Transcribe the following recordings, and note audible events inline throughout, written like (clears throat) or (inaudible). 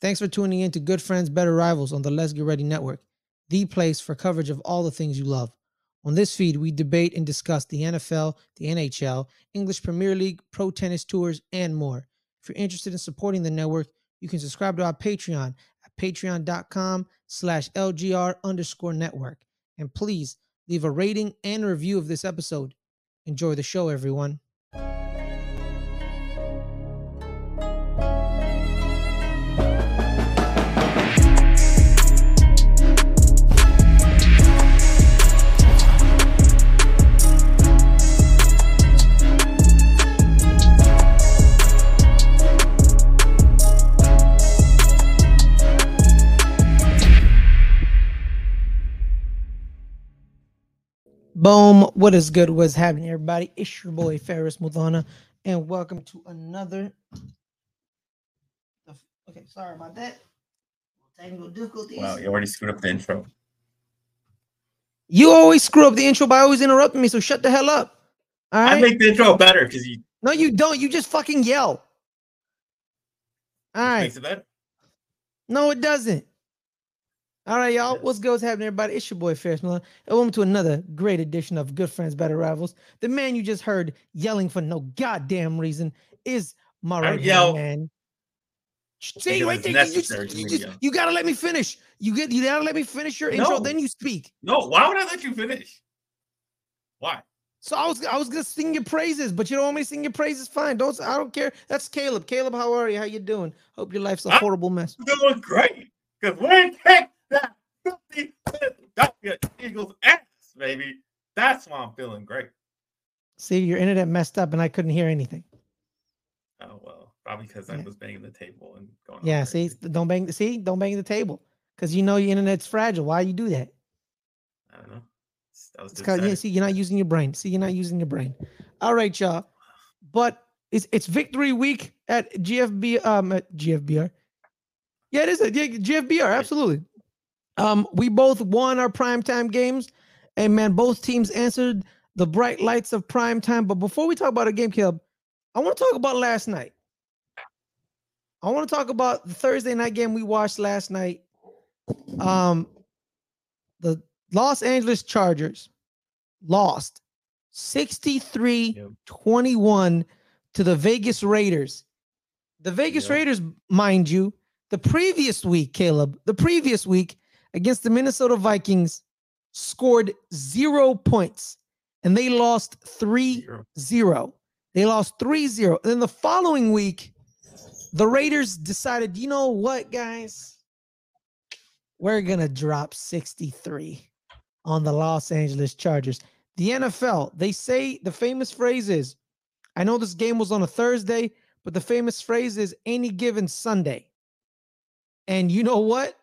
Thanks for tuning in to Good Friends, Better Rivals on the Let's Get Ready Network, the place for coverage of all the things you love. On this feed, we debate and discuss the NFL, the NHL, English Premier League, pro tennis tours, and more. If you're interested in supporting the network, you can subscribe to our Patreon at patreon.com slash LGR underscore network. And please leave a rating and review of this episode. Enjoy the show, everyone. Boom. What is good? What's happening, everybody? It's your boy Fares Muthana, and welcome to another. Okay, sorry about that. Technical difficulties. Wow, you already screwed up the intro. You always screw up the intro by always interrupting me, so shut the hell up. All right. I make the intro better because you no, you don't. You just fucking yell. All right. makes it better. No, it doesn't. All right, y'all. Yes. What's good? What's happening, everybody? It's your boy Fares Miller, and welcome to another great edition of Good Friends, Better Rivals. The man you just heard yelling for no goddamn reason is my right yell. man. See, right there, you, just, you, just- you gotta let me finish. You get you gotta let me finish your intro, No. then you speak. No, why would I let you finish? Why? So I was I was gonna sing your praises, but you don't want me to sing your praises. Fine, don't I don't care. That's Caleb. Caleb, how are you? How you doing? Hope your life's a I'm horrible mess. Doing great. Because we kicked that 50 Philadelphia Eagles ass, baby. That's why I'm feeling great. See, your internet messed up and I couldn't hear anything. Oh well, probably because I was banging the table and going. Yeah, see, don't bang. See, don't bang the table because you know your internet's fragile. Why you do that? I don't know. That was yeah, see, you're not using your brain. See, you're not using your brain. All right, y'all. But it's it's victory week at GFB um at GFBR. Yeah, it is a yeah, GFBR. Absolutely. Um, we both won our primetime games, and man, both teams answered the bright lights of prime time. But before we talk about a game, Caleb, I want to talk about last night. I want to talk about the Thursday night game we watched last night. Um, the Los Angeles Chargers lost 63 Yep. 21 to the Vegas Raiders. The Vegas Yep. Raiders, mind you, the previous week, Caleb, the previous week against the Minnesota Vikings scored zero points and they lost 3 Zero. They lost 3 0. Then the following week, the Raiders decided, you know what, guys? We're going to drop 63 on the Los Angeles Chargers. The NFL, they say the famous phrase is I know this game was on a Thursday, but the famous phrase is any given Sunday. And you know what?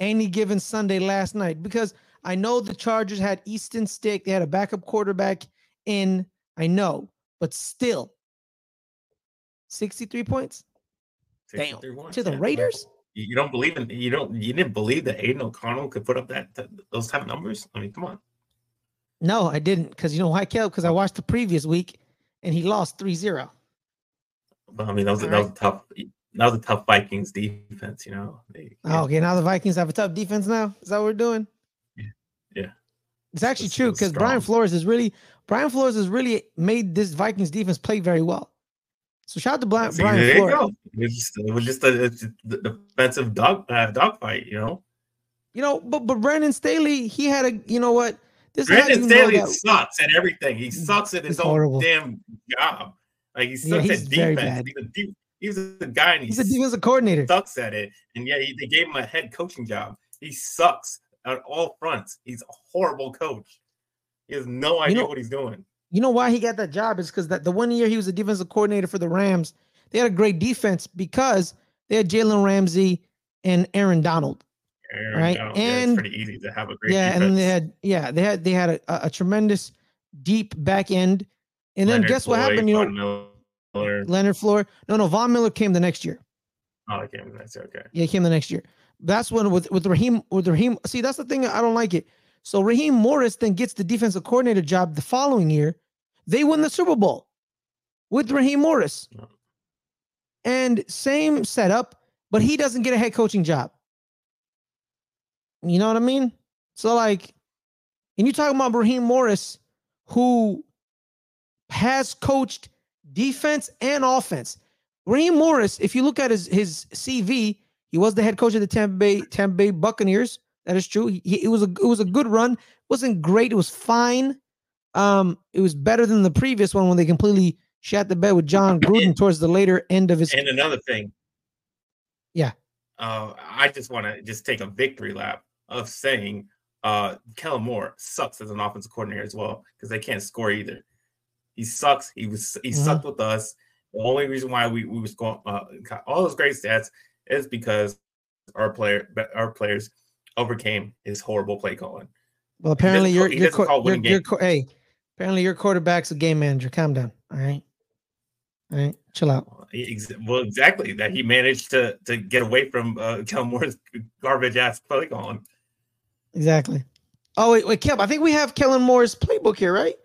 Any given Sunday last night, because I know the Chargers had Easton Stick, they had a backup quarterback in, I know, but still 63 points. Damn. points, To the yeah. Raiders? You, don't believe in you don't you didn't believe that Aidan O'Connell could put up that, that those type of numbers? I mean, come on. No, I didn't. Because you know why, Caleb? Because I watched the previous week and he lost 3 0. But I mean, that was, that was a tough. That was a tough Vikings defense. You know. They, Oh, okay. Now the Vikings have a tough defense now. Is that what we're doing? Yeah. Yeah. It's actually It's- true because Brian. Flores is really Brian Flores has really made this Vikings defense play very well. So shout out to Brian, See, Brian there you Flores. go. It was just, it was just a, it's the defensive dog uh, dogfight. You know. You know, but but Brandon Staley, he had a you know what? This Brandon Staley that- sucks at everything. He sucks at his It's own horrible. damn job. Like he Yeah, sucks he's at defense. He's a, de- he's a guy and he he's a defensive coordinator. sucks at it. And yet he, they gave him a head coaching job. He sucks at all fronts. He's a horrible coach. He has no idea know- what he's doing. You know why he got that job is because that the one year he was a defensive coordinator for the Rams, they had a great defense because they had Jalen Ramsey and Aaron Donald. Aaron Right, Donald, yeah, and- it's pretty easy to have a great yeah, defense. and they had yeah they had they had a, a, a tremendous deep back end. And then Leonard guess what Floyd, happened? You know, Miller. Leonard Floor. No, no, Von Miller came the next year. Oh, okay, that's okay. Yeah, he came the next year. That's when with with Raheem with Raheem. See, that's the thing. I don't like it. So Raheem Morris then gets the defensive coordinator job the following year. They win the Super Bowl with Raheem Morris. Yeah. And same setup. but he doesn't get a head coaching job. You know what I mean? So like, and you talking about Raheem Morris, who has coached defense and offense. Raheem Morris, if you look at his his CV, he was the head coach of the Tampa Bay Tampa Bay Buccaneers. That is true. He, he, it was a it was a good run. It wasn't great. It was fine. Um, it was better than the previous one when they completely shat the bed with Jon (clears throat) Gruden towards the later end of his. And another thing. Yeah. Uh, I just want to just take a victory lap of saying uh Kellen Moore sucks as an offensive coordinator as well because they can't score either. He sucks. He was he mm-hmm. sucked with us. The only reason why we, we was going uh, all those great stats is because our player our players overcame his horrible play calling. Well, apparently you're you're, you're, you're, hey, apparently your quarterback's a game manager. Calm down. All right. All right, chill out. Well, exactly that he managed to to get away from uh, Kellen Moore's garbage ass play calling. Exactly. Oh wait, wait, Kev. I think we have Kellen Moore's playbook here, right?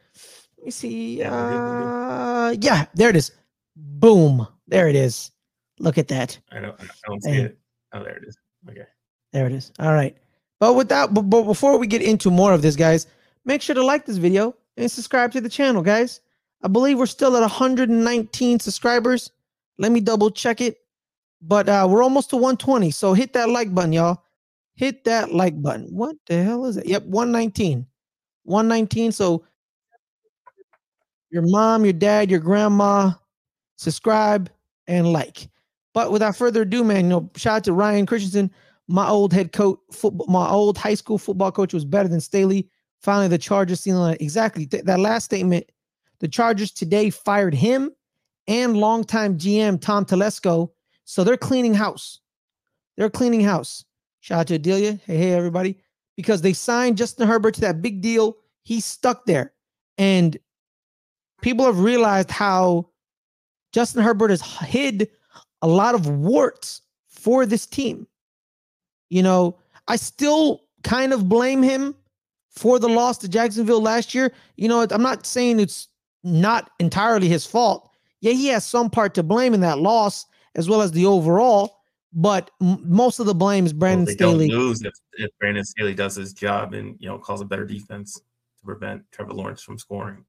Me see. Uh, yeah, there it is. Boom. There it is. Look at that. I don't. I don't see it. Oh, there it is. Okay. There it is. All right. But without, but, but before we get into more of this, guys, make sure to like this video and subscribe to the channel, guys. I believe we're still at 119 subscribers. Let me double check it. But uh, we're almost to 120. So hit that like button, y'all. Hit that like button. What the hell is it? Yep, 119. 119. So your mom, your dad, your grandma, subscribe and like. But without further ado, man, you know, shout out to Ryan Christensen, my old head coach, football, my old high school football coach was better than Staley. Finally, the Chargers sealing exactly th- that last statement. The Chargers today fired him and longtime GM Tom Telesco. So they're cleaning house. They're cleaning house. Shout out to Adelia. Hey, hey, everybody. Because they signed Justin Herbert to that big deal. He's stuck there. And people have realized how Justin Herbert has hid a lot of warts for this team. You know, I still kind of blame him for the loss to Jacksonville last year. You know, I'm not saying it's not entirely his fault. Yeah, he has some part to blame in that loss as well as the overall, but m- most of the blame is Brandon well, they Staley. Don't lose if, if Brandon Staley does his job and you know calls a better defense to prevent Trevor Lawrence from scoring.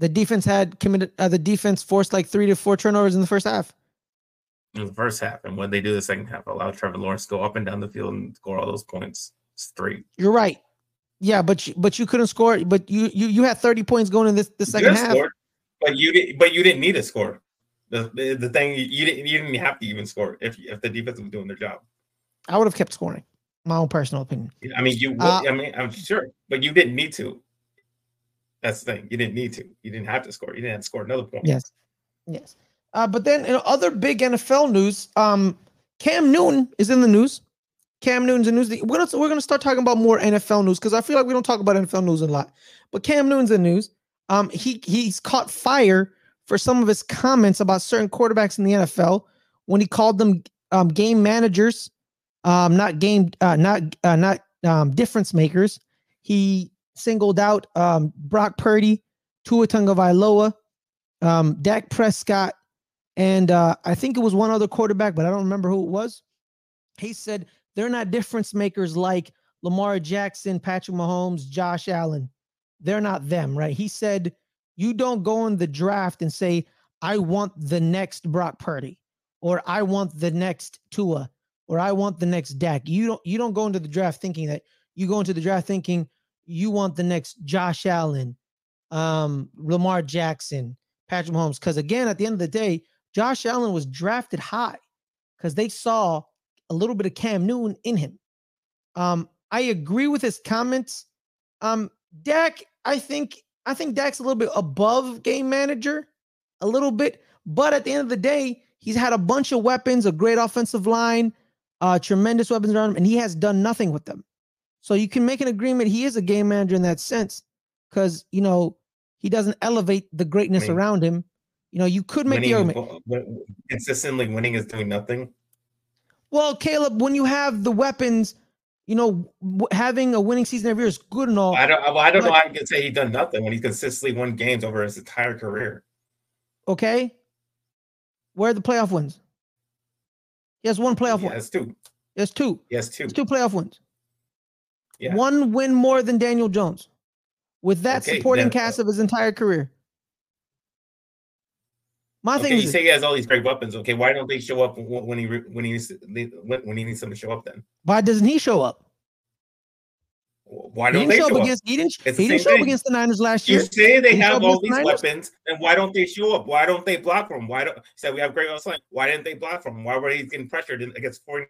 The defense had committed. Uh, the defense forced like three to four turnovers in the first half in the first half, and when they do the second half, allow Trevor Lawrence to go up and down the field and score all those points straight. You're right. Yeah, but you, but you couldn't score. But you you you had 30 points going in this the second half. Scored, but you did but you didn't need to score. The, the, the thing you didn't you didn't have to even score if if the defense was doing their job. I would have kept scoring. My own personal opinion. I mean, you. Uh, I mean, I'm sure, but you didn't need to. That's the thing. You didn't need to. You didn't have to score. You didn't have to score another point. Yes. Yes. Uh, but then in other big NFL news, um, Cam Newton is in the news. Cam Newton's in the news. We're gonna we're gonna start talking about more NFL news because I feel like we don't talk about NFL news a lot. But Cam Newton's in the news. Um, he he's caught fire for some of his comments about certain quarterbacks in the NFL when he called them um, game managers, um, not game, uh, not uh, not um, difference makers. He singled out um, Brock Purdy, Tua Tagovailoa, um, Dak Prescott, and uh, I think it was one other quarterback, but I don't remember who it was. He said they're not difference makers like Lamar Jackson, Patrick Mahomes, Josh Allen. They're not them, right? He said you don't go in the draft and say, I want the next Brock Purdy, or I want the next Tua, or I want the next Dak. You don't you don't go into the draft thinking that. You go into the draft thinking you want the next Josh Allen, um, Lamar Jackson, Patrick Mahomes. Because again, at the end of the day, Josh Allen was drafted high because they saw a little bit of Cam Newton in him. Um, I agree with his comments. Um, Dak, I think I think Dak's a little bit above game manager, a little bit, but at the end of the day, he's had a bunch of weapons, a great offensive line, uh, tremendous weapons around him, and he has done nothing with them. So you can make an agreement he is a game manager in that sense, because you know he doesn't elevate the greatness I mean, around him. You know, you could make winning, the argument uh, consistently winning is doing nothing. Well, Caleb, when you have the weapons, you know, w- having a winning season every year is good and all. I don't. Well, I don't know. I can say he's done nothing when he consistently won games over his entire career. Okay. Where are the playoff wins? He has one playoff Yeah, win. it's two. He has two. Yes, two. It's two playoff wins. Yeah. One win more than Daniel Jones with that okay, supporting then, uh, cast of his entire career. My okay, thing is, you say he has all these great weapons. Okay, why don't they show up when he when he needs when he needs them to show up? Then why doesn't he show up? Why don't they show, up against? He didn't, he didn't show up against the Niners last year. You say they he have all these the weapons, and why don't they show up? Why don't they block them? Why don't? Said we have great outside. Why didn't they block them? Why were he getting pressured against 49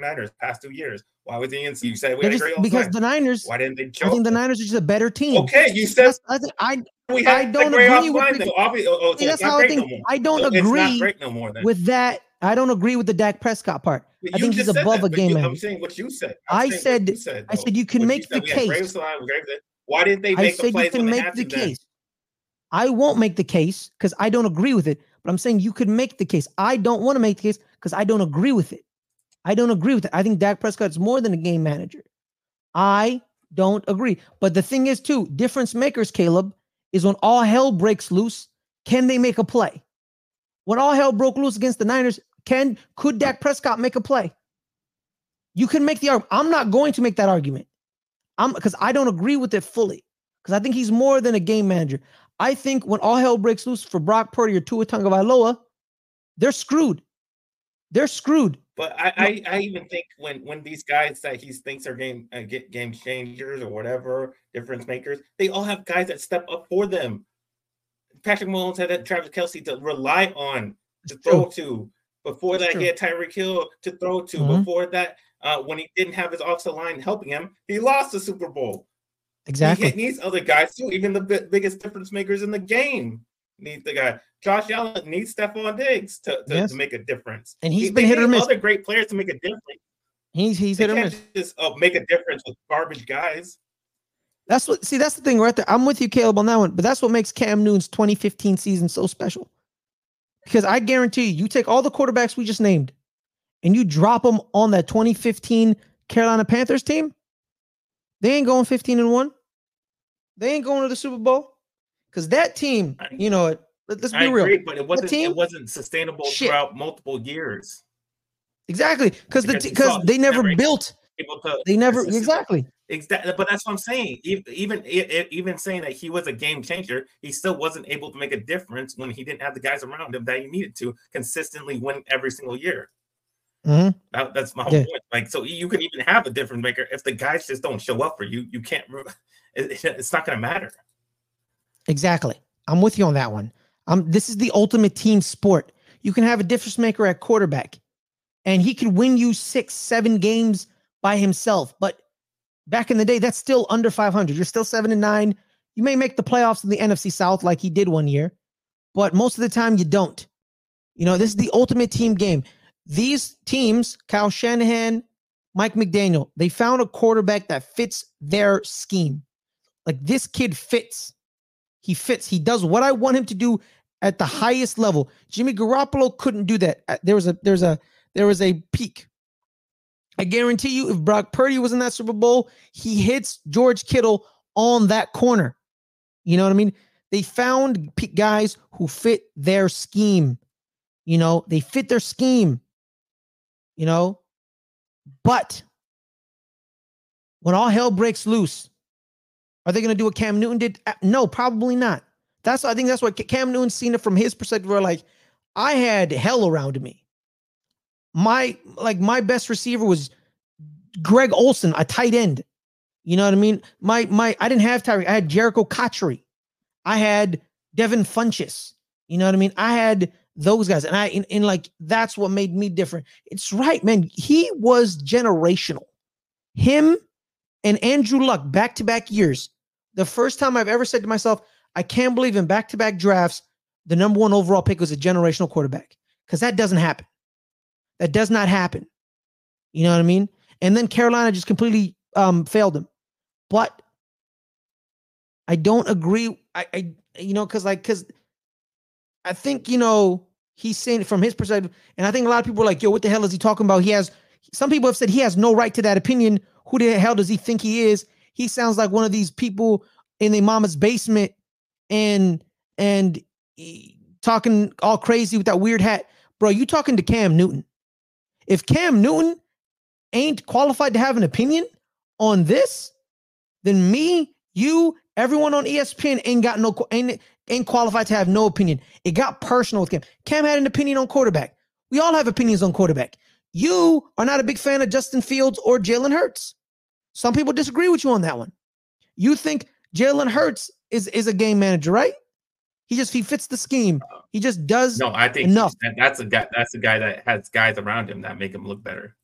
Niners past two years. Why was he in? You said we had just, a great because the Niners. Why didn't they? I think the Niners are just a better team. Okay, you said I, I, we I don't agree with the, oh, oh, that's how I think. No I don't so agree no more, with that. I don't agree with the Dak Prescott part. But I think he's above that, a game. You, I'm saying what you said. I'm I said, said I said you can what make you the case. Why didn't they I said you can make the case. I won't make the case because I don't agree with it. But I'm saying you could make the case. I don't want to make the case because I don't agree with it. I don't agree with it. I think Dak Prescott's more than a game manager. I don't agree. But the thing is, too, difference makers, Caleb, is when all hell breaks loose, can they make a play? When all hell broke loose against the Niners, can could Dak Prescott make a play? You can make the argument. I'm not going to make that argument. I'm because I don't agree with it fully. Because I think he's more than a game manager. I think when all hell breaks loose for Brock Purdy or Tua Tagovailoa, they're screwed. They're screwed. But I, I, I even think when when these guys that he thinks are game uh, get game changers or whatever difference makers, they all have guys that step up for them. Patrick Mahomes had that Travis Kelce to rely on to throw to. Before that, he had Tyreek Hill to throw to. Mhm. Before that, uh, when he didn't have his offset line helping him, he lost the Super Bowl. Exactly. He needs other guys too. Even the bi- biggest difference makers in the game need the guy. Josh Allen needs Stefon Diggs to, to, Yes. to make a difference. And he's He- been hit or miss. Other great players to make a difference. He's he's They hit or miss. just uh, make a difference with garbage guys. That's what see, that's the thing right there. I'm with you, Caleb, on that one. But that's what makes Cam Newton's 2015 season so special. Because I guarantee you, you take all the quarterbacks we just named and you drop them on that 2015 Carolina Panthers team, they ain't going 15 and 1. They ain't going to the Super Bowl. Because that team, you know what? Let, us be I real. agree, but it wasn't team- it wasn't sustainable Shit. throughout multiple years. Exactly. Because the Because you because saw they never never- built. Able to They never consistently- exactly. Exactly, but that's what I'm saying. Even even saying that he was a game changer, he still wasn't able to make a difference when he didn't have the guys around him that he needed to consistently win every single year. Mhm. That, that's my whole Yeah. point. Like, so you can even have a difference maker if the guys just don't show up for you. You can't. (laughs) It, it's not going to matter. Exactly. I'm with you on that one. Um, this is the ultimate team sport. You can have a difference maker at quarterback, and he could win you six, seven games by himself. But back in the day, that's still under 500. You're still seven and nine. You may make the playoffs in the NFC South like he did one year, but most of the time you don't. You know, this is the ultimate team game. These teams, Kyle Shanahan, Mike McDaniel, they found a quarterback that fits their scheme. Like this kid fits. He fits. He does what I want him to do at the highest level. Jimmy Garoppolo couldn't do that. Uh, There was a there's a there was a peak. I guarantee you, if Brock Purdy was in that Super Bowl, he hits George Kittle on that corner. You know what I mean? They found guys who fit their scheme. You know, they fit their scheme. You know, but when all hell breaks loose, are they going to do what Cam Newton did? No, probably not. That's I think that's what Cam Newton's seen it from his perspective. Where like I had hell around me. My like my best receiver was Greg Olsen, a tight end. You know what I mean? My my I didn't have Tyreek. I had Jerricho Cotchery. I had Devin Funchess. You know what I mean? I had those guys, and I and, and like that's what made me different. It's right, man. He was generational. Him and Andrew Luck back to back years. The first time I've ever said to myself, I can't believe in back to back drafts, the number one overall pick was a generational quarterback because that doesn't happen. That does not happen. You know what I mean? And then Carolina just completely um, failed him. But I don't agree. I, I you know, because like, because I think you know he's saying it from his perspective, and I think a lot of people are like, "Yo, what the hell is he talking about?" He has. Some people have said he has no right to that opinion. Who the hell does he think he is? He sounds like one of these people in their mama's basement, and and talking all crazy with that weird hat, bro. You talking to Cam Newton? If Cam Newton ain't qualified to have an opinion on this, then me, you, everyone on ESPN ain't got no ain't ain't qualified to have no opinion. It got personal with Cam. Cam had an opinion on quarterback. We all have opinions on quarterback. You are not a big fan of Justin Fields or Jalen Hurts. Some people disagree with you on that one. You think Jalen Hurts is is a game manager, right? He just he fits the scheme. He just does. No, I think enough. that- that's a guy. That's a guy that has guys around him that make him look better.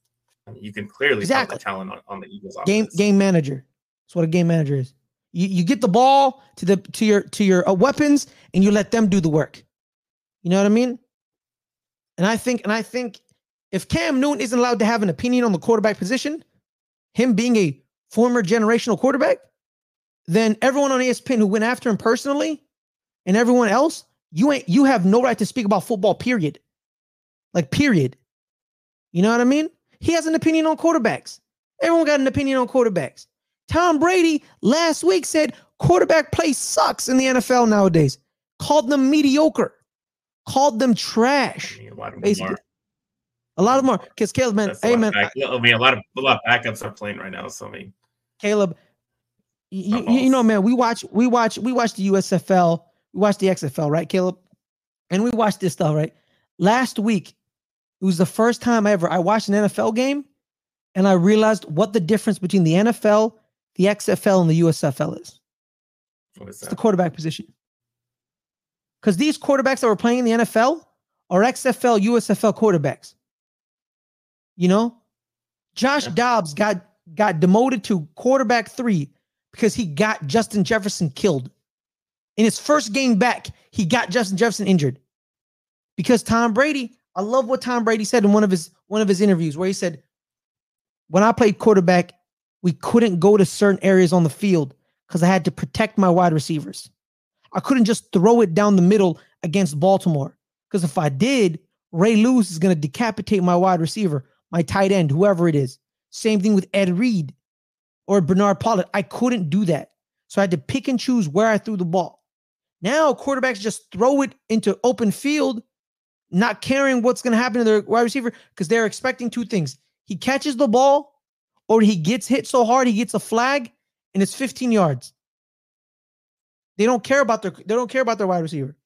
I mean, you can clearly Exactly. tell the talent on, on the Eagles. game game manager. That's what a game manager is. You you get the ball to the to your to your uh, weapons and you let them do the work. You know what I mean? And I think and I think if Cam Newton isn't allowed to have an opinion on the quarterback position, him being a former generational quarterback, then everyone on ESPN who went after him personally and everyone else, you ain't you have no right to speak about football. Period. Like period. You know what I mean? He has an opinion on quarterbacks. Everyone got an opinion on quarterbacks. Tom Brady last week said quarterback play sucks in the NFL nowadays. Called them mediocre. Called them I trash. mean, a lot of them are. a lot of them are because Caleb, man, hey man, back- I mean, a lot of a lot of backups are playing right now. So I mean, Caleb, you, you, know, man, we watch, we watch, we watch the USFL, we watch the XFL, right, Caleb? And we watch this stuff, right? Last week, it was the first time ever I watched an NFL game and I realized what the difference between the NFL, the XFL, and the USFL is. what is It's the quarterback position. Because these quarterbacks that were playing in the NFL are XFL, USFL quarterbacks. You know, Josh Yeah. Dobbs got got demoted to quarterback three because he got Justin Jefferson killed. In his first game back, he got Justin Jefferson injured. Because Tom Brady, I love what Tom Brady said in one of his one of his interviews where he said, "When I played quarterback, we couldn't go to certain areas on the field because I had to protect my wide receivers. I couldn't just throw it down the middle against Baltimore because if I did, Ray Lewis is going to decapitate my wide receiver, my tight end, whoever it is. Same thing with Ed Reed or Bernard Pollard. I couldn't do that. So I had to pick and choose where I threw the ball. Now quarterbacks just throw it into open field, not caring what's going to happen to their wide receiver because they're expecting two things. He catches the ball or he gets hit so hard he gets a flag and it's 15 yards. They don't care about their they don't care about their wide receiver.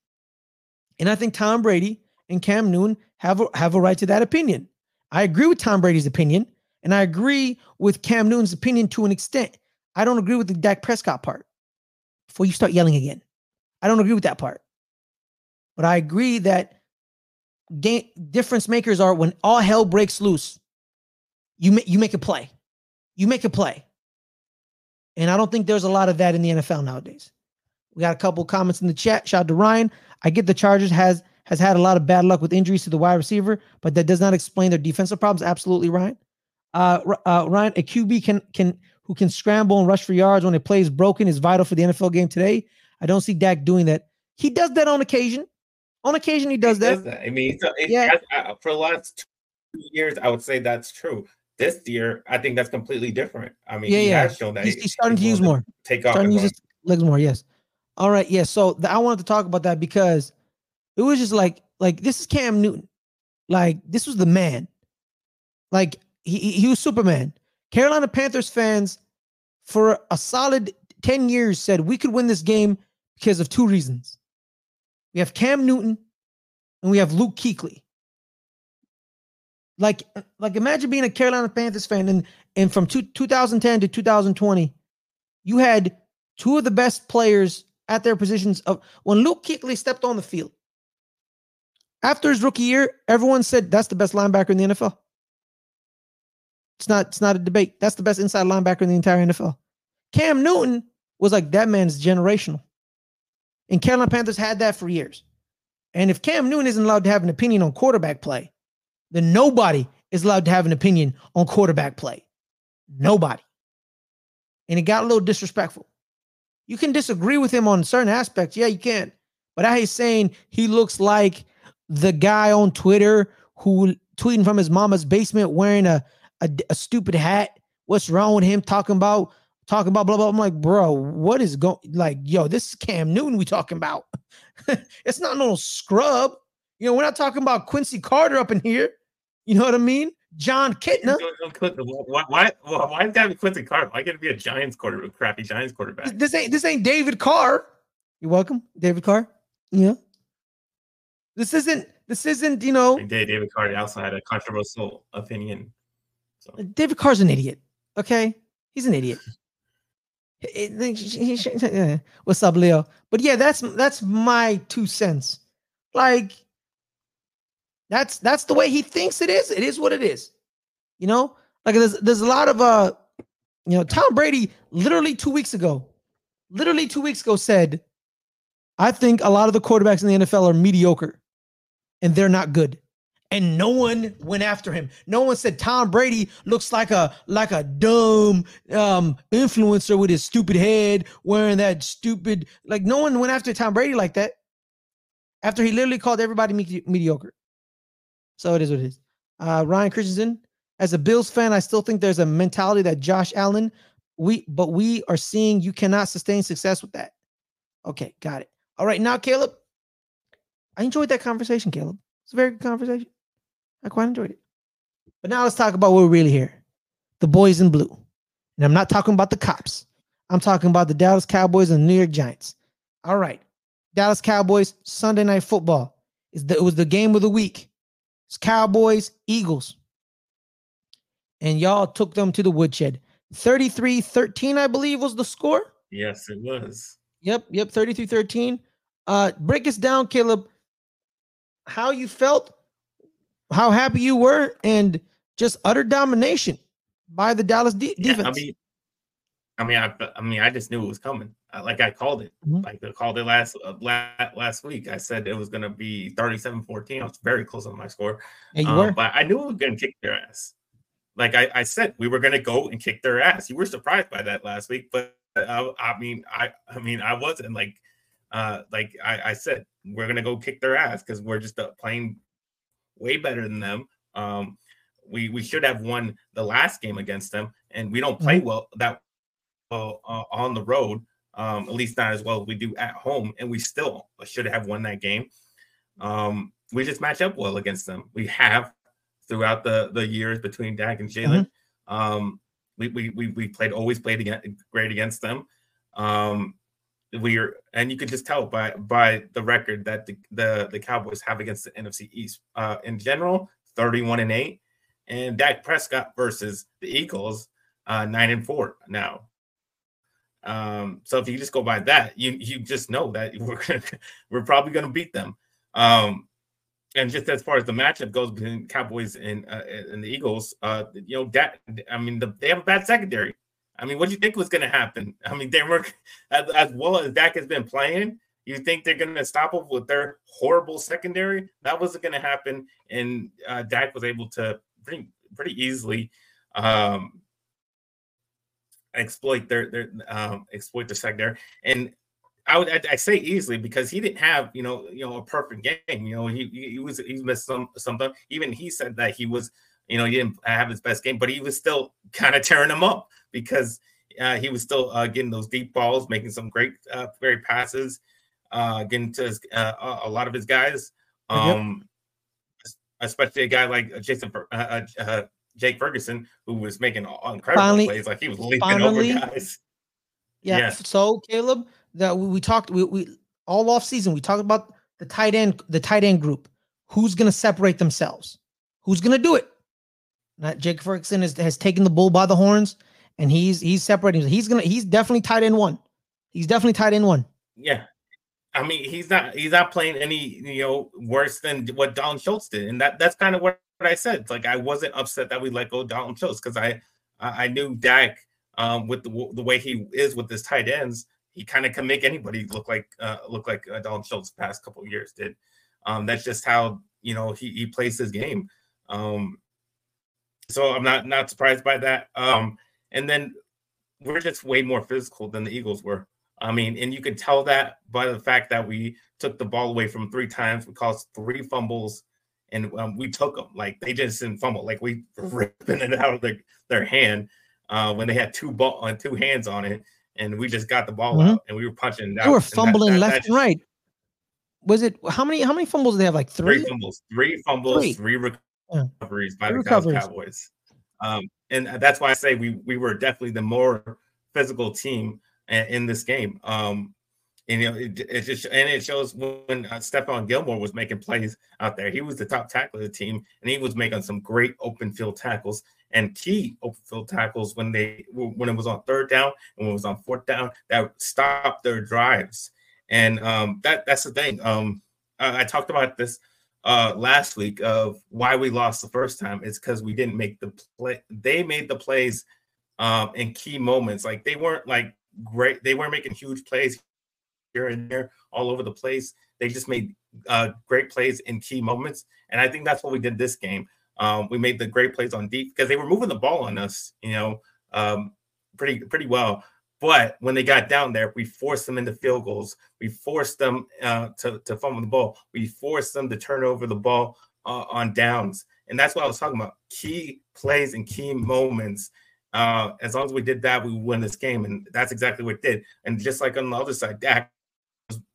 And I think Tom Brady and Cam Newton have a, have a right to that opinion. I agree with Tom Brady's opinion, and I agree with Cam Newton's opinion to an extent. I don't agree with the Dak Prescott part. Before you start yelling again, I don't agree with that part. But I agree that game difference makers are when all hell breaks loose. You ma- you make a play, you make a play, and I don't think there's a lot of that in the NFL nowadays. We got a couple comments in the chat. Shout out to Ryan. I get the Chargers has has had a lot of bad luck with injuries to the wide receiver, but that does not explain their defensive problems. Absolutely, Ryan. Uh, uh, Ryan, a QB can can who can scramble and rush for yards when it plays broken is vital for the NFL game today. I don't see Dak doing that. He does that on occasion. On occasion, he does that. I mean, so it, Yeah. yeah. I, for the last two years, I would say that's true. This year, I think that's completely different. I mean, Yeah, he yeah. has shown that He's, he's starting to use more. Take off. starting to use his legs more. Yes. All right. Yes. So th- I wanted to talk about that because it was just like like this is Cam Newton. Like this was the man. Like he he was Superman. Carolina Panthers fans for a solid 10 years said we could win this game because of two reasons. We have Cam Newton and we have Luke Kuechly. Like like imagine being a Carolina Panthers fan and and from two, 2010 to 2020 you had two of the best players at their positions of when Luke Kuechly stepped on the field. After his rookie year, everyone said that's the best linebacker in the NFL. It's not it's not a debate. That's the best inside linebacker in the entire NFL. Cam Newton was like that man's generational. And Carolina Panthers had that for years. And if Cam Newton isn't allowed to have an opinion on quarterback play, then nobody is allowed to have an opinion on quarterback play. Nobody. And it got a little disrespectful. You can disagree with him on certain aspects. Yeah, you can. But I hate saying he looks like the guy on Twitter who tweeting from his mama's basement wearing a, a, a stupid hat. What's wrong with him talking about talking about blah blah? I'm like, bro, what is going like, yo, this is Cam Newton we talking about. (laughs) it's not no scrub. You know, we're not talking about Quincy Carter up in here. You know what I mean? Jon Kitna. Why, why, why is that Quincy Carter? Why can't it be a Giants quarterback, crappy Giants quarterback? This ain't this ain't David Carr. You're welcome, David Carr. Yeah. This isn't this isn't you know. David Carr also had a controversial opinion. So. David Carr's an idiot. Okay, he's an idiot. What's up, Leo? But yeah, that's that's my two cents. Like that's that's the way he thinks it is. It is what it is. You know, like there's there's a lot of uh, you know, Tom Brady literally two weeks ago, literally two weeks ago said, I think a lot of the quarterbacks in the NFL are mediocre, and they're not good. And no one went after him. No one said Tom Brady looks like a like a dumb um influencer with his stupid head wearing that stupid like no one went after Tom Brady like that. After he literally called everybody me- mediocre. So it is what it is. Uh, Ryan Christensen, as a Bills fan, I still think there's a mentality that Josh Allen, we but we are seeing you cannot sustain success with that. Okay, got it. All right, now Caleb, I enjoyed that conversation, Caleb. It's a very good conversation. I quite enjoyed it. But now let's talk about what we're really here. The boys in blue. And I'm not talking about the cops. I'm talking about the Dallas Cowboys and the New York Giants. All right. Dallas Cowboys, Sunday night football. It was the game of the week. It's Cowboys, Eagles. And y'all took them to the woodshed. 33 13, I believe, was the score. Yes, it was. Yep, yep, 33 13. Uh, break us down, Caleb. How you felt, how happy you were, and just utter domination by the Dallas de- defense. Yeah, I mean, I mean, I, I mean, I just knew it was coming. Like I called it, mm-hmm. like I called it last uh, last last week. I said it was going to be 37-14. I was very close on my score. Yeah, you um, were. But I knew we were going to kick their ass. Like I, I said, we were going to go and kick their ass. You were surprised by that last week, but uh, I mean, I, I mean, I wasn't like, uh, like I, I said, we're going to go kick their ass because we're just uh, playing way better than them. Um, we we should have won the last game against them, and we don't play mm-hmm. well that well uh, on the road um, at least not as well as we do at home, and we still should have won that game. Um, we just match up well against them. We have throughout the the years between Dak and Jalen. Mm-hmm. Um, we, we we we played always played against, great against them. Um, we are, and you can just tell by by the record that the the, the Cowboys have against the NFC East uh, in general, thirty one and eight, and Dak Prescott versus the Eagles, uh, nine and four now. Um, so if you just go by that, you you just know that (laughs) we're gonna, we're probably going to beat them. Um, and just as far as the matchup goes between Cowboys and uh, and the Eagles, uh, you know that I mean the, they have a bad secondary. I mean, what do you think was going to happen? I mean, they were as, as well as Dak has been playing. You think they're going to stop them with their horrible secondary? That wasn't going to happen, and uh, Dak was able to pretty pretty easily um, exploit their their um, exploit the secondary. And I would I, I, say easily because he didn't have you know you know a perfect game. You know he he was he missed some something. Even he said that he was you know he didn't have his best game, but he was still kind of tearing them up because uh, he was still uh, getting those deep balls, making some great uh, great passes, uh, getting to his, uh, a lot of his guys. Um, yep. Especially a guy like Jason uh, uh, Jake Ferguson, who was making incredible finally, plays, like he was leaping finally, over guys. Yeah. yeah. So Caleb, that we, we talked, we, we all off season, we talked about the tight end, the tight end group. Who's going to separate themselves? Who's going to do it? Not Jake Ferguson has, has taken the bull by the horns, and he's he's separating. He's gonna he's definitely tight end one. He's definitely tight end one. Yeah, I mean, he's not he's not playing any you know worse than what Dalton Schultz did, and that that's kind of what what I said. Like I wasn't upset that we let go Dalton Schultz because I I knew Dak um, with the the way he is with his tight ends, he kind of can make anybody look like uh, look like uh, Dalton Schultz past couple years did. Um, that's just how you know he, he plays his game. Um, so I'm not not surprised by that. Um, and then we're just way more physical than the Eagles were. I mean, and you can tell that by the fact that we took the ball away from three times. We caused three fumbles and um, we took them. Like they just didn't fumble. Like we (laughs) ripping it out of their, their hand uh, when they had two ball on uh, two hands on it, and we just got the ball mm-hmm. out and we were punching. They were fumbling that, that, left and right. Was it how many how many fumbles did they have? Like three. Three fumbles. Three fumbles. Three, three recoveries by the recoveries. Cowboys. Um, and that's why I say we we were definitely the more physical team in this game. Um, and you know, it, it just and it shows when uh, Stephon Gilmore was making plays out there. He was the top tackle of the team, and he was making some great open field tackles and key open field tackles when they when it was on third down and when it was on fourth down that stopped their drives. And um, that that's the thing. Um, I, I talked about this uh, last week of why we lost the first time. is because we didn't make the play. They made the plays um, in key moments. Like they weren't like great. They weren't making huge plays here and there all over the place. They just made uh, great plays in key moments, and I think that's what we did this game. Um, we made the great plays on deep because they were moving the ball on us, you know, um, pretty pretty well. But when they got down there, we forced them into field goals. We forced them uh, to to fumble the ball. We forced them to turn over the ball uh, on downs, and that's what I was talking about. Key plays and key moments. Uh, as long as we did that, we win this game, and that's exactly what did. And just like on the other side, Dak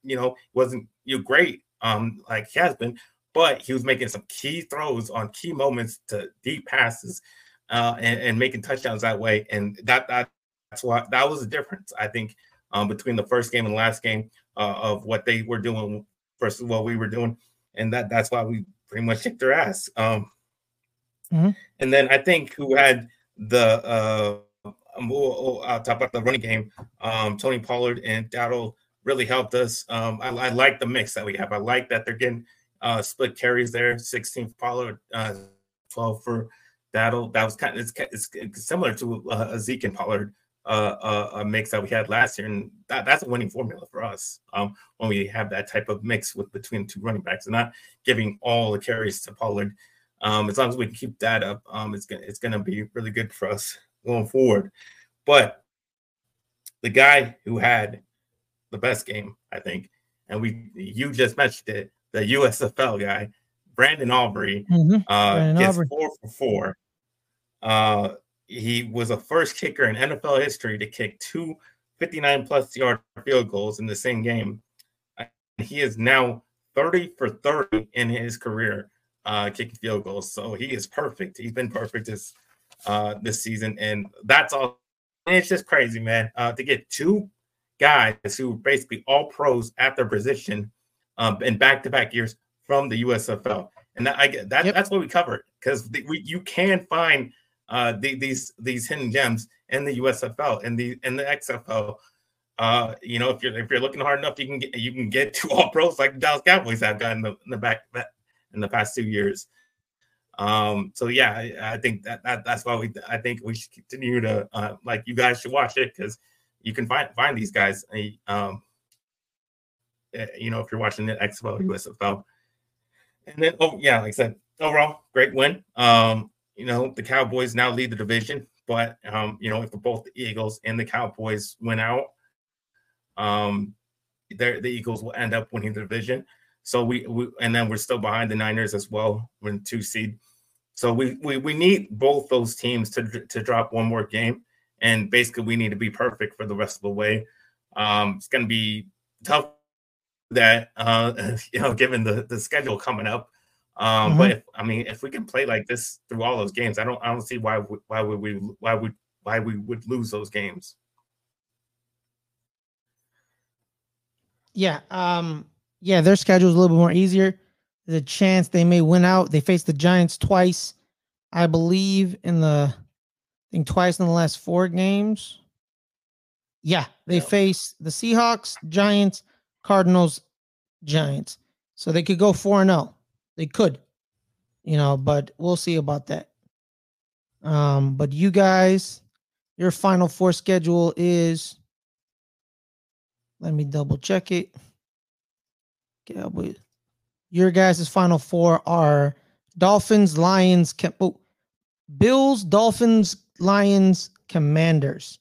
you know, wasn't you great um like he has been, but he was making some key throws on key moments to deep passes uh and, and making touchdowns that way. And that, that that's why that was the difference, I think, um between the first game and the last game uh, of what they were doing versus what we were doing. And that that's why we pretty much kicked their ass. Um mm-hmm. and then I think who had the uh um, I'll talk about the running game. Um, Tony Pollard and Dowdle really helped us. Um, I, I, like the mix that we have. I like that they're getting uh, split carries there, 16 Pollard, uh, 12 for Dowdle. That was kind of it's, it's similar to uh, Zeke and Pollard uh, uh, a mix that we had last year, and that, that's a winning formula for us um, when we have that type of mix with between two running backs and not giving all the carries to Pollard. Um, as long as we can keep that up, um, it's gonna it's gonna be really good for us going forward. But the guy who had the best game, I think. And we you just mentioned it, the USFL guy, Brandon Aubrey, mm-hmm. uh, Brandon gets Aubrey. four for four. Uh, he was the first kicker in NFL history to kick two 59 plus yard field goals in the same game. He is now 30 for 30 in his career uh, kicking field goals. So he is perfect. He's been perfect this uh, this season, and that's all. And it's just crazy, man. Uh, to get two guys who basically all pros at their position um, in back-to-back years from the USFL, and that, I get that yep. that's what we covered because you can find uh, the, these these hidden gems in the USFL and the in the XFL. Uh, you know, if you're if you're looking hard enough, you can get you can get (laughs) to all pros like the Dallas Cowboys have gotten in the, in the back in the past two years. Um, so yeah, I, I think that, that that's why we I think we should continue to uh, like you guys should watch it because you can find find these guys. Um, eh, you know, if you're watching the XFL, USFL, and then oh yeah, like I said, overall great win. Um, you know, the Cowboys now lead the division, but um, you know, if both the Eagles and the Cowboys win out, um, the Eagles will end up winning the division. So we, we and then we're still behind the Niners as well. We're in two seed. So we, we we need both those teams to to drop one more game and basically we need to be perfect for the rest of the way. Um, it's going to be tough that uh, (laughs) you know, given the the schedule coming up. Um, mm-hmm. But if, I mean, if we can play like this through all those games, I don't I don't see why why would we why would why we would lose those games. Yeah, um, yeah, their schedule is a little bit more easier. There's a chance they may win out. They face the Giants twice, I believe, in the think twice in the last four games. Yeah, they face the Seahawks, Giants, Cardinals, Giants. So they could go 4 and 0. They could, you know, but we'll see about that. Um, but you guys, your final four schedule is let me double check it. Cowboys. Your guys' final four are Dolphins, Lions, oh, Bills, Dolphins, Lions, Commanders.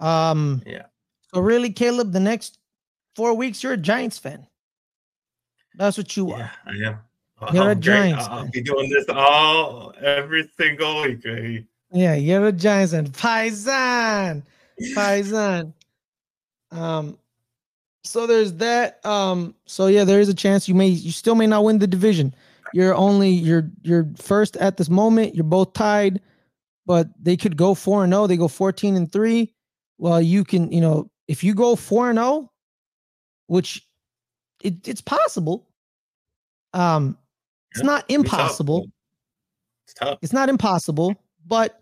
Um, yeah. So really, Caleb, the next four weeks, you're a Giants fan. That's what you yeah, are. I am. You're a Giants. I'll, be doing this all every single week. Right? Yeah, you're a Giants fan. Paisan, Paisan. Um, so there's that. Um, so yeah, there is a chance you may, you still may not win the division. You're only you're you're first at this moment. You're both tied, but they could go four and zero. They go fourteen and three. Well, you can you know if you go four and zero, which it, it's possible. Um, it's Yeah, not impossible. It's tough. It's not impossible, but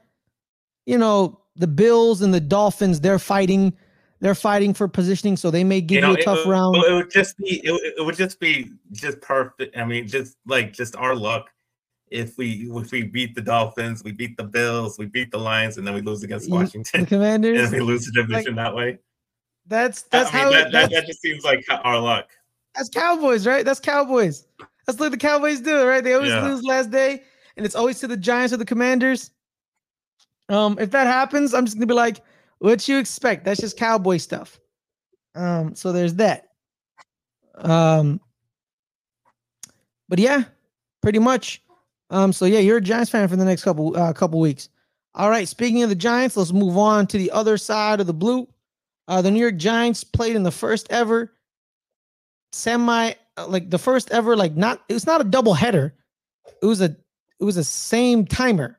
you know the Bills and the Dolphins they're fighting. They're fighting for positioning, so they may give you, know, a tough it, round. It would just be it, would- it would just be just perfect. I mean, just like just our luck. If we if we beat the Dolphins, we beat the Bills, we beat the Lions, and then we lose against Washington, the (laughs) Commanders. and we lose the division that way. That's that's I mean, how that, that, that's, that just seems like our luck. that's Cowboys, right? That's Cowboys. That's what the Cowboys do, right? They always Yeah. lose last day, and it's always to the Giants or the Commanders. Um, if that happens, I'm just gonna be like, "What you expect? That's just Cowboy stuff." Um, so there's that. Um, but yeah, pretty much. Um, so yeah, you're a Giants fan for the next couple uh, couple weeks. All right. Speaking of the Giants, let's move on to the other side of the blue. Uh, the New York Giants played in the first ever semi, Uh, like the first ever, like not. It was not a double header. It was a it was a same timer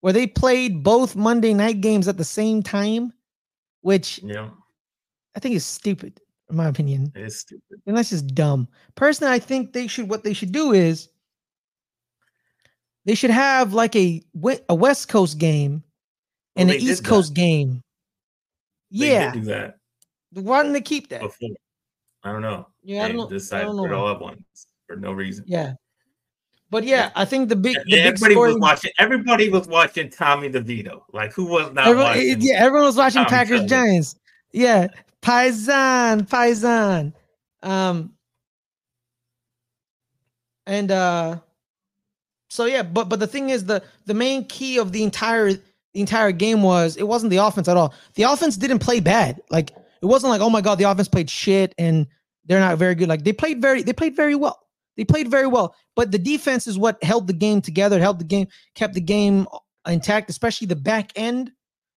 where they played both Monday night games at the same time, which know, I think is stupid, in my opinion. it is stupid. And that's just dumb. Personally, I think they should what they should do is they should have like a a West Coast game and they an East. Coast game. They Yeah, did do that why didn't they keep that? before. I don't know. Yeah, I don't know. I decided don't to know. put it why. all at once for no reason. Yeah, but yeah, I think the big the Yeah, big everybody story. was watching. Everybody was watching Tommy DeVito. Like who was not Everyone, watching? yeah, everyone was watching Tommy Packers Kelly. Giants. Yeah, Paisan, Paisan. Um, and uh, so yeah, but but the thing is the the main key of the entire the entire game was it wasn't the offense at all. The offense didn't play bad. Like it wasn't like oh my god the offense played shit and they're not very good. Like they played very they played very well. They played very well. But the defense is what held the game together. Held the game kept the game intact, especially the back end.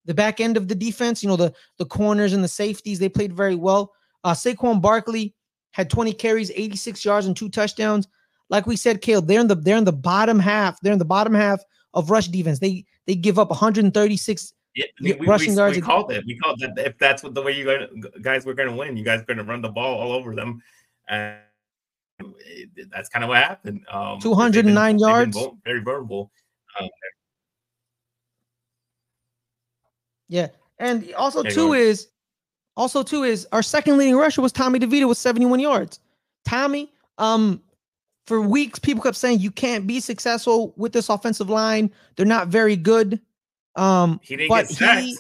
The back end of the defense, you know, the the corners and the safeties, they played very well. Uh Saquon Barkley had 20 carries, 86 yards, and two touchdowns. Like we said, Kale, they're in the they're in the bottom half. They're in the bottom half of rush defense. They they give up 136. Yeah, we, we, rushing we, yards we called it. We called it. If that's what the way you guys, were going to win, you guys are going to run the ball all over them, and that's kind of what happened. Um, 209 they've been yards. very vulnerable. Yeah. And also go is also two is our second leading rusher was Tommy DeVito with 71 yards. Tommy, um, for weeks people kept saying you can't be successful with this offensive line. They're not very good. Um, He didn't but get sacked. he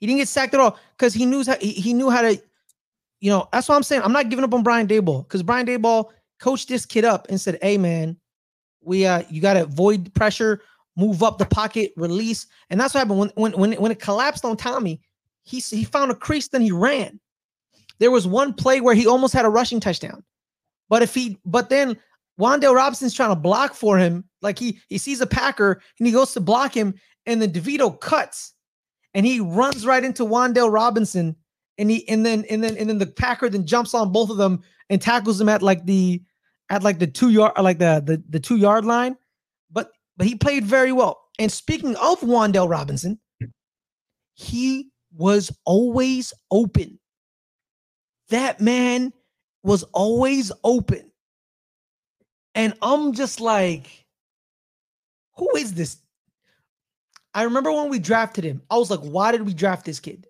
he didn't get sacked at all because he knew how he, he knew how to, you know, that's what I'm saying. I'm not giving up on Brian Daboll because Brian Daboll coached this kid up and said, Hey man, we uh you gotta avoid pressure, move up the pocket, release. And that's what happened when when when it, when it collapsed on Tommy, he he found a crease, then he ran. There was one play where he almost had a rushing touchdown. But if he but then Wan'Dale Robinson's trying to block for him, like he he sees a Packer and he goes to block him, and then DeVito cuts and he runs right into Wan'Dale Robinson, and he and then and then and then the Packer then jumps on both of them and tackles them at like the at like the two yard like the the, the two yard line. But but he played very well. And speaking of Wan'Dale Robinson, he was always open. That man was always open. And I'm just like, who is this? I remember when we drafted him, I was like, why did we draft this kid?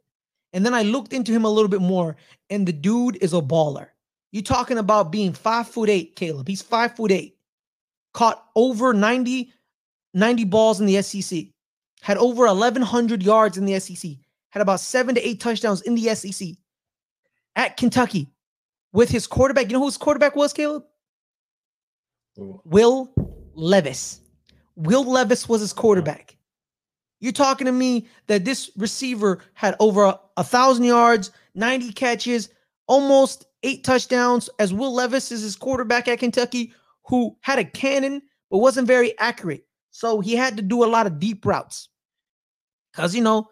And then I looked into him a little bit more, and the dude is a baller. You talking about being five foot eight, Caleb. He's five foot eight. Caught over 90, 90 balls in the SEC. Had over 1,100 yards in the SEC. Had about seven to eight touchdowns in the SEC. At Kentucky with his quarterback. You know who his quarterback was, Caleb? Will Levis. Will Levis was his quarterback. You're talking to me that this receiver had over a, thousand yards, 90 catches, almost eight touchdowns, as Will Levis is his quarterback at Kentucky, who had a cannon but wasn't very accurate. So he had to do a lot of deep routes. Cause you know,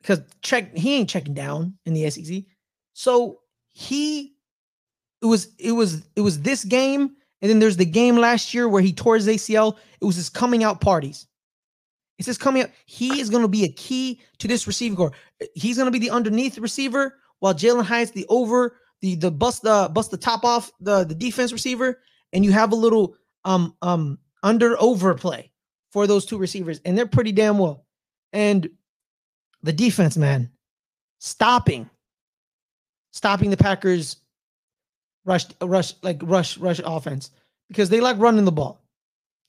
because check he ain't checking down in the SEC. So he it was it was it was this game And then there's the game last year where he tore his ACL. It was his coming out parties. It's his coming up, He is going to be a key to this receiving corps. He's going to be the underneath receiver while Jalin Hyatt's the over the the bust the bust the top off the the defense receiver, and you have a little um um under overplay for those two receivers, and they're pretty damn well. And the defense, man, stopping, stopping the Packers rush rush like rush rush offense because they like running the ball.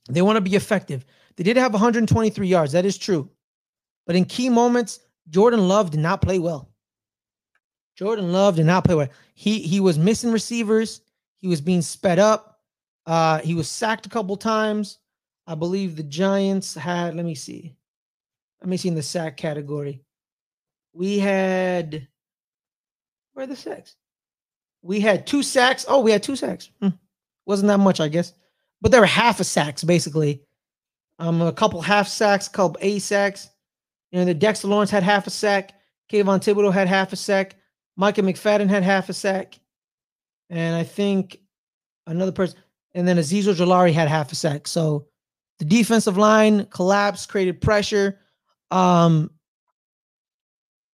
They want to be effective. They did have 123 yards. That is true. But in key moments, Jordan Love did not play well. Jordan Love did not play well. He he was missing receivers. He was being sped up. Uh, he was sacked a couple times. I believe the Giants had. Let me see. Let me see in the sack category. We had. Where are the sacks? We had two sacks. Oh, we had two sacks. Hmm. Wasn't that much, I guess. But there were half a sacks basically. Um, a couple half sacks, couple A sacks. You know, the Dexter Lawrence had half a sack. Kayvon Thibodeaux had half a sack. Micah McFadden had half a sack, and I think another person, and then Azeez Ojulari had half a sack. So the defensive line collapsed, created pressure. Um,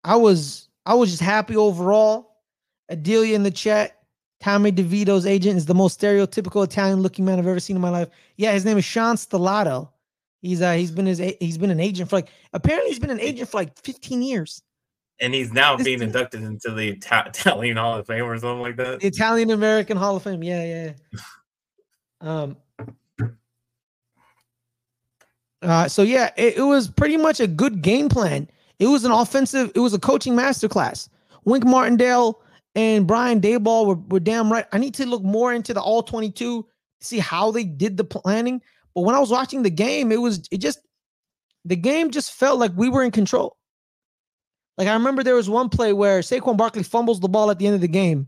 I was I was just happy overall. Adelia in the chat. Tommy DeVito's agent is the most stereotypical Italian-looking man I've ever seen in my life. Yeah, his name is Sean Stellato. He's uh he's been his he's been an agent for like apparently he's been an agent for like 15 years and he's now being inducted into the Italian Hall of Fame or something like that. Italian American Hall of Fame. Yeah, yeah. (laughs) um. Uh, so yeah, it, it, was pretty much a good game plan. It was an offensive. It was a coaching masterclass. Wink Martindale and Brian Daboll were, were damn right. I need to look more into the all twenty two to see how they did the planning. But when I was watching the game, it was it just the game just felt like we were in control. Like I remember there was one play where Saquon Barkley fumbles the ball at the end of the game.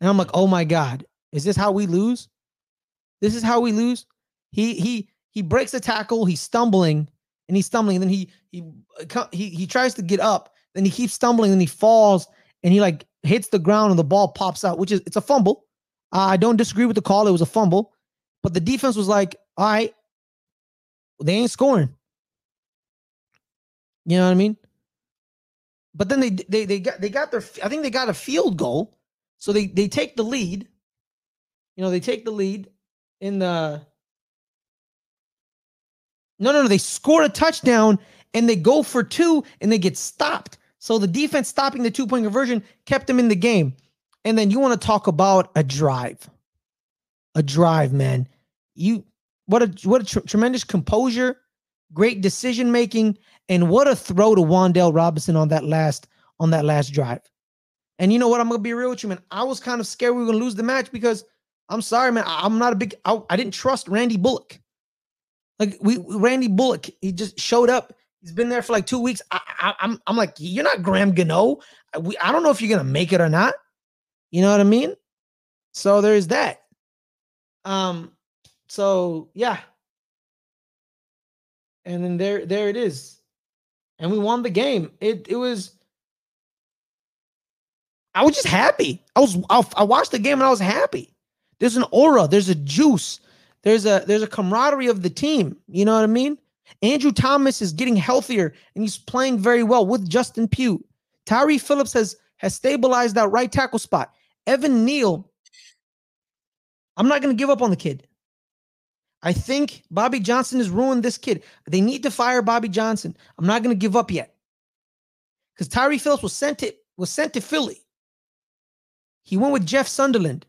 And I'm like, oh my God, is this how we lose? This is how we lose. He he he breaks the tackle, he's stumbling, and he's stumbling, and then he he he he tries to get up, then he keeps stumbling, and he falls, and he like hits the ground and the ball pops out, which is it's a fumble. Uh, I don't disagree with the call, it was a fumble, but the defense was like, all right, they ain't scoring. You know what I mean? But then they they they got they got their I think they got a field goal. So they they take the lead. You know, they take the lead in the No, no, no, they score a touchdown and they go for two and they get stopped. So the defense stopping the two-point conversion kept them in the game. And then you want to talk about a drive. A drive, man. You what a what a tr- tremendous composure, great decision making and what a throw to Wan'Dale Robinson on that last on that last drive. And you know what? I'm gonna be real with you, man. I was kind of scared we were gonna lose the match because I'm sorry, man. I, am not a big. I, I, didn't trust Randy Bullock. Like we, Randy Bullock, he just showed up. He's been there for like two weeks. I, I, I'm, I'm like, you're not Graham Gano. We, I don't know if you're gonna make it or not. You know what I mean? So there's that. Um. So yeah. And then there, there it is and we won the game. It it was. I was just happy. I was I, watched the game and I was happy. There's an aura. There's a juice. There's a there's a camaraderie of the team. You know what I mean? Andrew Thomas is getting healthier and he's playing very well with Justin Pugh. Tyre Phillips has has stabilized that right tackle spot. Evan Neal. I'm not going to give up on the kid. I think Bobby Johnson has ruined this kid. They need to fire Bobby Johnson. I'm not going to give up yet. Because Tyre Phillips was sent to was sent to Philly. He went with Jeff Sunderland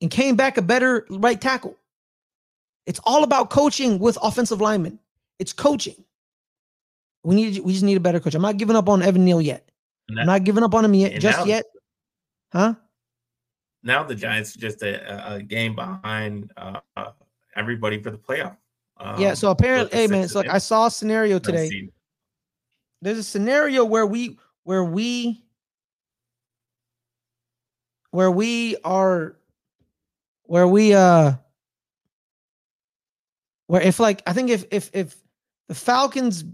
and came back a better right tackle. It's all about coaching with offensive linemen. It's coaching. We need we just need a better coach. I'm not giving up on Evan Neal yet. That, I'm not giving up on him yet just now, yet. Huh? Now the Giants just a, a game behind uh, everybody for the playoff. Um, yeah. So apparently, hey man, so like I saw a scenario today. There's a scenario where we where we where we are where we uh where if like I think if if if the Falcons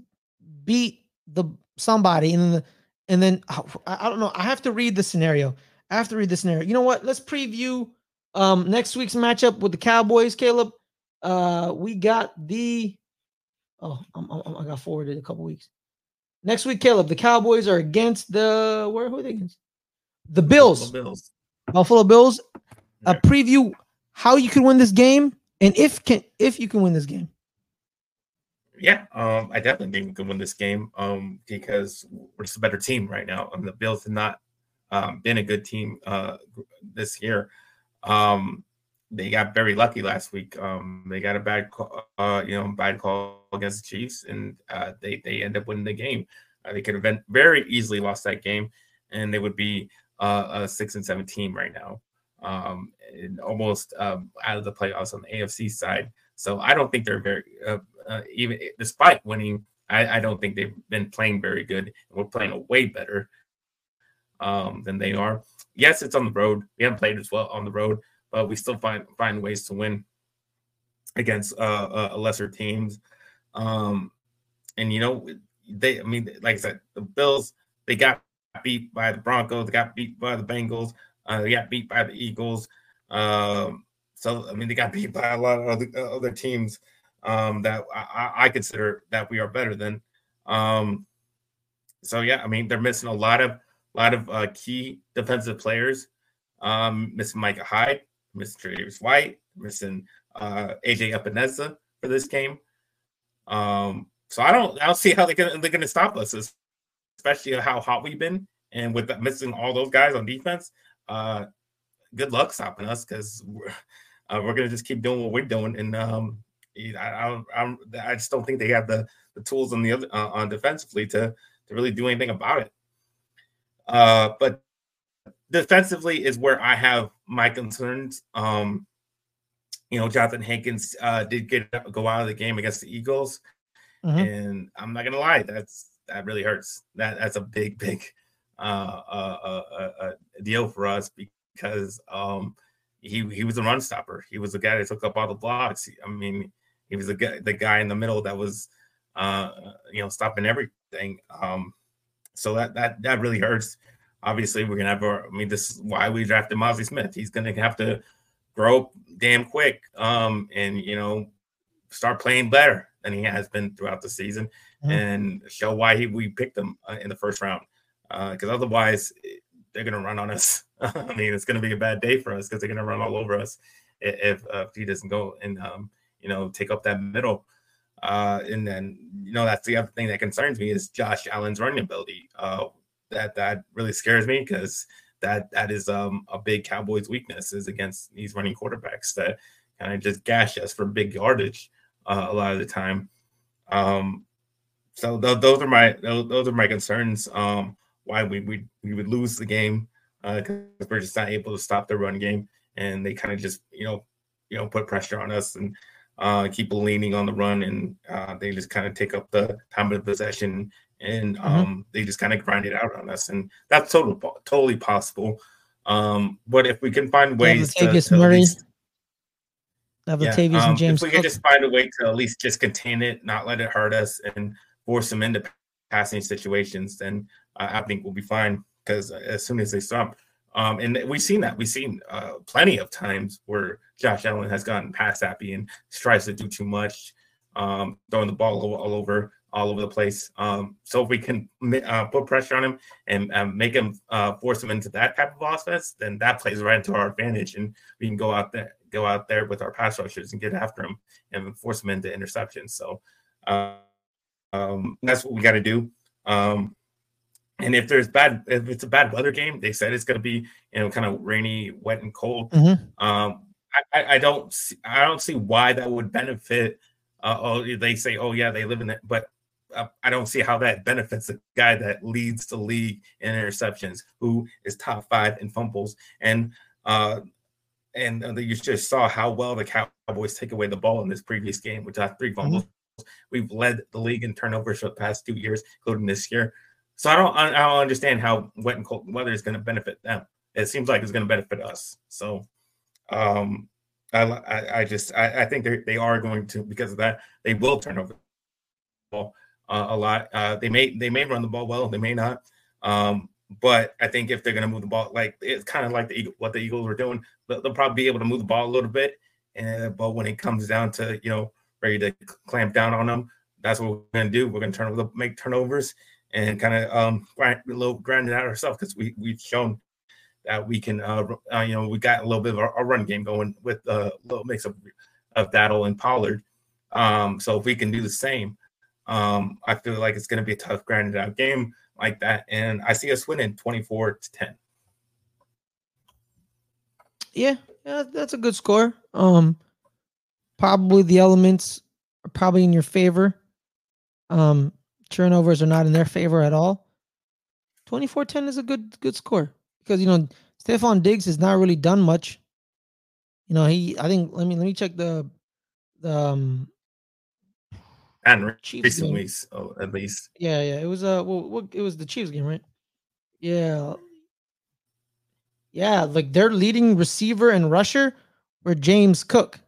beat the somebody and then the, and then I, I don't know I have to read the scenario. I have to read the scenario. You know what? Let's preview Um, next week's matchup with the Cowboys, Caleb. Uh, we got the. Oh, I'm, I'm, i got forwarded a couple weeks. Next week, Caleb, the Cowboys are against the where? Who are they against? The Bills. Buffalo Bills. Buffalo Bills. A preview how you can win this game and if can if you can win this game. Yeah, um, I definitely think we can win this game um, because we're just a better team right now. And the Bills have not um, been a good team uh, this year. Um, they got very lucky last week. Um, they got a bad, call, uh, you know, bad call against the Chiefs, and uh, they they end up winning the game. Uh, they could have very easily lost that game, and they would be uh, a six and seven team right now, um, and almost um, out of the playoffs on the AFC side. So I don't think they're very uh, uh, even despite winning. I, I, don't think they've been playing very good. We're playing way better um, than they are. Yes, it's on the road. We haven't played as well on the road, but we still find find ways to win against uh, uh, lesser teams. Um, and you know, they. I mean, like I said, the Bills they got beat by the Broncos. They got beat by the Bengals. Uh, they got beat by the Eagles. Um, so I mean, they got beat by a lot of other, uh, other teams um, that I, I, consider that we are better than. Um, so yeah, I mean, they're missing a lot of lot of uh, key defensive players. Um, missing Micah Hyde, missing Travis White, missing uh, AJ Epenesa for this game. Um, so I don't I don't see how they're gonna they're gonna stop us, especially how hot we've been, and with missing all those guys on defense. Uh, good luck stopping us because we're, uh, we're gonna just keep doing what we're doing, and um, I, I, I just don't think they have the, the tools on the other uh, on defensively to to really do anything about it. Uh, but defensively is where I have my concerns. Um, you know, Johnathan Hankins uh, did get go out of the game against the Eagles, mm-hmm. and I'm not gonna lie, that's that really hurts. That that's a big, (laughs) big uh, uh, uh, deal for us because um, he he was a run stopper. He was the guy that took up all the blocks. I mean, he was the guy, the guy in the middle that was, uh, you know, stopping everything. Um, so that that that really hurts. Obviously, we're gonna have our. I mean, this is why we drafted Mazi Smith. He's gonna have to grow damn quick, um, and you know, start playing better than he has been throughout the season, mm-hmm. and show why he, we picked him uh, in the first round. Because uh, otherwise, they're gonna run on us. (laughs) I mean, it's gonna be a bad day for us because they're gonna run all over us if, uh, if he doesn't go and um, you know take up that middle. Uh, and then you know that's the other thing that concerns me is Josh Allen's running ability. Uh, that that really scares me because that that is um, a big Cowboys weakness is against these running quarterbacks that kind of just gash us for big yardage uh, a lot of the time. Um, so th- those are my those, are my concerns. Um, why we we we would lose the game because uh, we're just not able to stop the run game, and they kind of just you know you know put pressure on us and uh, keep leaning on the run, and uh, they just kind of take up the time of possession, and mm-hmm. um, mm-hmm. they just kind of grind it out on us, and that's totally totally possible. Um, but if we can find ways to, to Murray, least, yeah, um, and James, if we Cook. can just find a way to at least just contain it, not let it hurt us, and force them into passing situations, then uh, I think we'll be fine. Because as soon as they stop um, and we've seen that. We've seen uh, plenty of times where Josh Allen has gotten pass happy and tries to do too much, um, throwing the ball all, all, over all over the place. Um, so if we can uh, put pressure on him and um, make him uh, force him into that type of offense, then that plays right into our advantage, and we can go out there go out there with our pass rushers and get after him and force him into interceptions. So uh, um, that's what we got to do. Um, and if there's bad, if it's a bad weather game, they said it's going to be you know kind of rainy, wet, and cold. Mm-hmm. Um, I, I, don't see, I don't see why that would benefit. Uh, oh, they say, oh yeah, they live in it, but I don't see how that benefits the guy that leads the league in interceptions, who is top five in fumbles, and uh, and uh, you just saw how well the Cowboys take away the ball in this previous game, which had three mm-hmm. fumbles. Mm-hmm. We've led the league in turnovers for the past two years, including this year. So I don't I don't understand how wet and cold weather is going to benefit them. It seems like it's going to benefit us. So um I I, I just I, I think they they are going to because of that they will turn over the ball uh, a lot. Uh, they may they may run the ball well, they may not. Um, But I think if they're going to move the ball, like it's kind of like the what the Eagles were doing, they'll, they'll probably be able to move the ball a little bit. And but when it comes down to you know ready to clamp down on them, that's what we're going to do. We're going to turn over, make turnovers, and kind of um grind, a little it out ourselves because we we've shown that we can uh, uh, you know we got a little bit of a, a run game going with a little mix of of Battle and Pollard. Um, so if we can do the same, um, I feel like it's going to be a tough grinded out game like that, and I see us winning twenty four to ten. Yeah, yeah, that's a good score. Um, probably the elements are probably in your favor. Um, turnovers are not in their favor at all. 24-10 is a good good score because you know Stefon Diggs has not really done much. You know, he I think let me let me check the the um and Chiefs recently, so at least. Yeah, yeah. It was uh well, it was the Chiefs game, right? Yeah. Yeah, like their leading receiver and rusher were James Cook.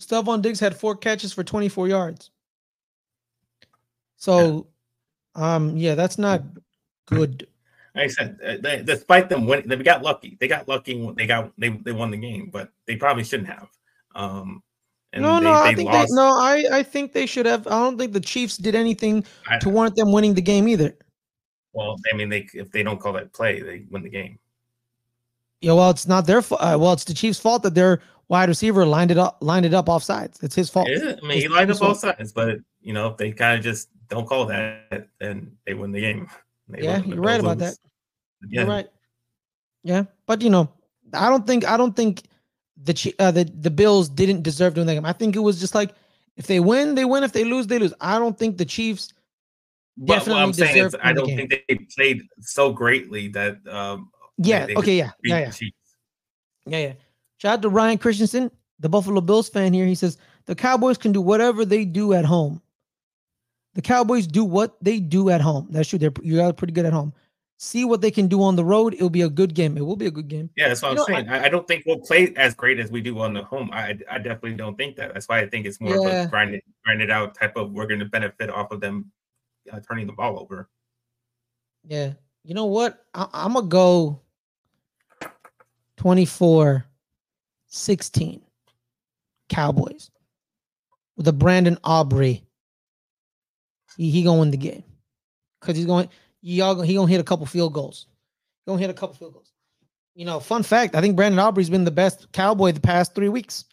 Stefon Diggs had four catches for 24 yards. So, yeah. um, yeah, that's not good. Like I said, uh, they, despite them winning, they got lucky. They got lucky. They got they they won the game, but they probably shouldn't have. Um, no, they, no, I think lost. they, no, I I think they should have. I don't think the Chiefs did anything I, to warrant them winning the game either. Well, I mean, they if they don't call that play, they win the game. Yeah, well, it's not their fault. Uh, well, it's the Chiefs' fault that their wide receiver lined it up, lined it up off sides. It's his fault. I mean, he lined up both sides, but you know, if they kind of just don't call that, then they win the game. (laughs) They yeah, you're right about that. Yeah. You're right. Yeah, but you know, I don't think I don't think the uh, the the Bills didn't deserve to win the game. I think it was just like if they win, they win. If they lose, they lose. I don't think the Chiefs. But definitely what I'm saying is, I don't the think they played so greatly that. Um, yeah. Okay. Yeah. Yeah. Yeah. Yeah. Yeah. Shout out to Ryan Christensen, the Buffalo Bills fan here. He says the Cowboys can do whatever they do at home. The Cowboys do what they do at home. That's true. They're you are pretty good at home see what they can do on the road. It'll be a good game. It will be a good game. Yeah, that's what you I'm know, saying. I, I, don't think we'll play as great as we do on the home. I, I definitely don't think that. That's why I think it's more yeah. of a grind it, grind it out type of we're going to benefit off of them uh, turning the ball over. Yeah. You know what? I, I'm going to go 24 16 Cowboys with a Brandon Aubrey. He, he going to win the game because he's going y'all he gonna hit a couple field goals. He gonna hit a couple field goals. You know, fun fact: I think Brandon Aubrey's been the best Cowboy the past three weeks.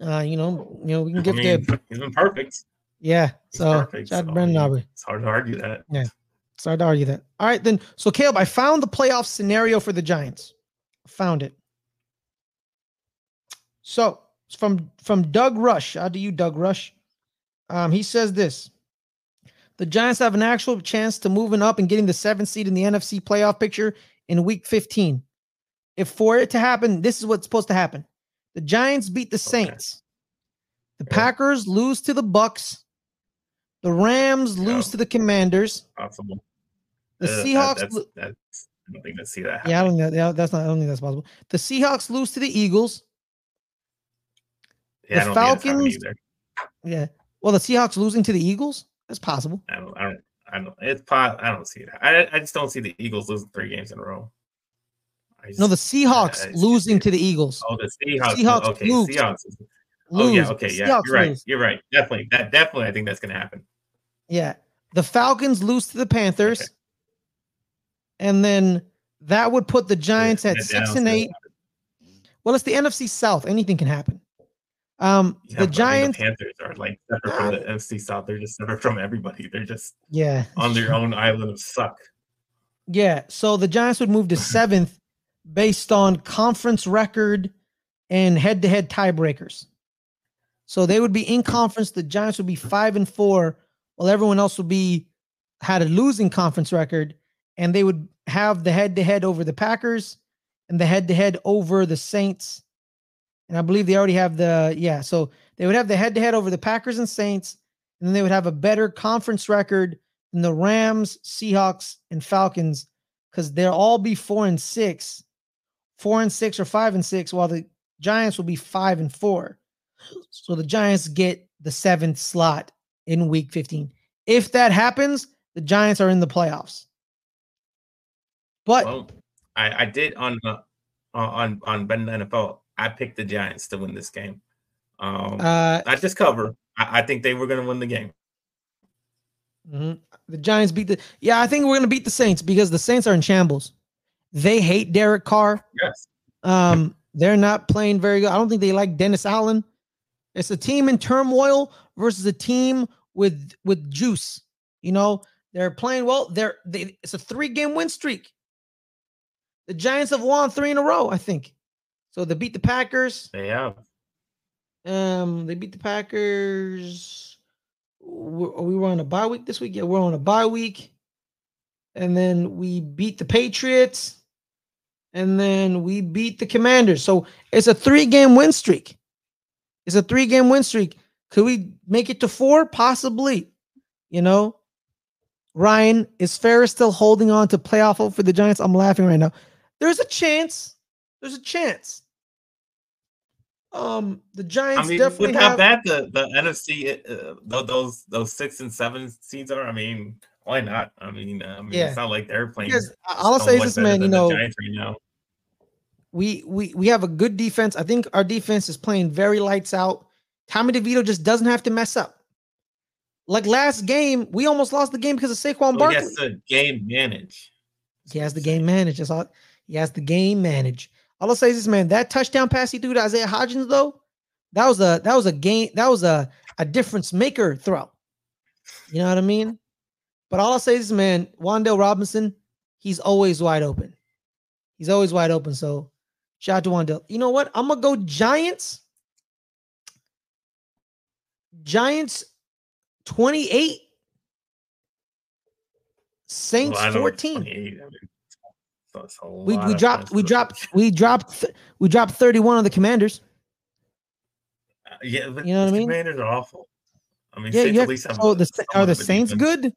Uh, you know, you know, we can give I mean, He's been perfect. Yeah. so perfect, shout so, Brandon Aubrey. It's hard to argue that. Yeah. It's hard to argue that. All right, then. So Caleb, I found the playoff scenario for the Giants. Found it. So from from Doug Rush. How do you, Doug Rush? Um, he says this. The Giants have an actual chance to moving up and getting the seventh seed in the NFC playoff picture in week 15. If for it to happen, this is what's supposed to happen. The Giants beat the Saints. The Packers lose to the Bucs. The Rams lose to the Commanders. Possible. The uh, Seahawks. That, that's, that's, I don't think that see that. Happen. Yeah, I don't think that, yeah, that's not. I don't think that's possible. The Seahawks lose to the Eagles. Yeah, the Falcons. Yeah. Well, the Seahawks losing to the Eagles. That's possible. I don't. I don't. I don't. It's pot. I don't see it. I. I just don't see the Eagles losing three games in a row. Just, no, the Seahawks losing to the Eagles. Oh, the Seahawks. Seahawks okay, lose. Seahawks. Oh yeah. Okay. Yeah. Seahawks you're right. Lose. You're right. Definitely. That. Definitely. I think that's going to happen. Yeah. The Falcons lose to the Panthers, okay. and then that would put the Giants yeah, at six and eight. Well, it's the NFC South. Anything can happen. Um, yeah, the Giants, I mean, the Panthers are like separate from the NFC South. They're just separate from everybody. They're just yeah on their own island of suck. Yeah, so the Giants would move to (laughs) seventh based on conference record and head-to-head tiebreakers. So they would be in conference. The Giants would be five and four, while everyone else would be had a losing conference record, and they would have the head-to-head over the Packers and the head-to-head over the Saints and I believe they already have the yeah. So they would have the head to head over the Packers and Saints, and then they would have a better conference record than the Rams, Seahawks, and Falcons because they'll all be four and six, four and six or five and six, while the Giants will be five and four. So the Giants get the seventh slot in Week 15. If that happens, the Giants are in the playoffs. But Well, I, I did on uh, on on Ben NFL. I picked the Giants to win this game. Um, uh, not just cover. I, I think they were going to win the game. mhm. the Giants beat the. Yeah, I think we're gonna beat the Saints because the Saints are in shambles. They hate Derek Carr. Yes. Um, they're not playing very good. I don't think they like Dennis Allen. It's a team in turmoil versus a team with with juice. You know, they're playing well. They're they, it's a three game win streak. The Giants have won three in a row, I think. So they beat the Packers. They have. Um, they beat the Packers. We, we were on a bye week this week. Yeah, we're on a bye week, and then we beat the Patriots, and then we beat the Commanders. So it's a three-game win streak. It's a three-game win streak. Could we make it to four? Possibly. You know, Ryan is Fares still holding on to playoff hope for the Giants? I'm laughing right now. There's a chance. There's a chance. Um, the Giants I mean, definitely with how have. bad the the NFC uh, those those six and seven seeds are, I mean, why not? I mean, uh, I mean, Yeah. it's not like they're playing. Because all I'll say is this, man. You know, Giants right now. we we we have a good defense. I think our defense is playing very lights out. Tommy DeVito just doesn't have to mess up. Like last game, we almost lost the game because of Saquon So he Barkley. has to game manage. He has the game. That's all. He has the game managed. All I'll say is this, man. That touchdown pass he threw to Isaiah Hodgins, though, that was a that was a game. That was a a difference maker throw. You know what I mean? But all I'll say is, this, man, Wan'Dale Robinson, he's always wide open. He's always wide open. So shout out to Wan'Dale. You know what? I'm gonna go Giants. Giants 28. Saints Well, I know it's 14 28, I mean, so it's a we we dropped we dropped we dropped th- we dropped 31 on the commanders Uh, Yeah, but You know what I mean? Commanders are awful. I mean, yeah Saints yeah at least have so the are the saints good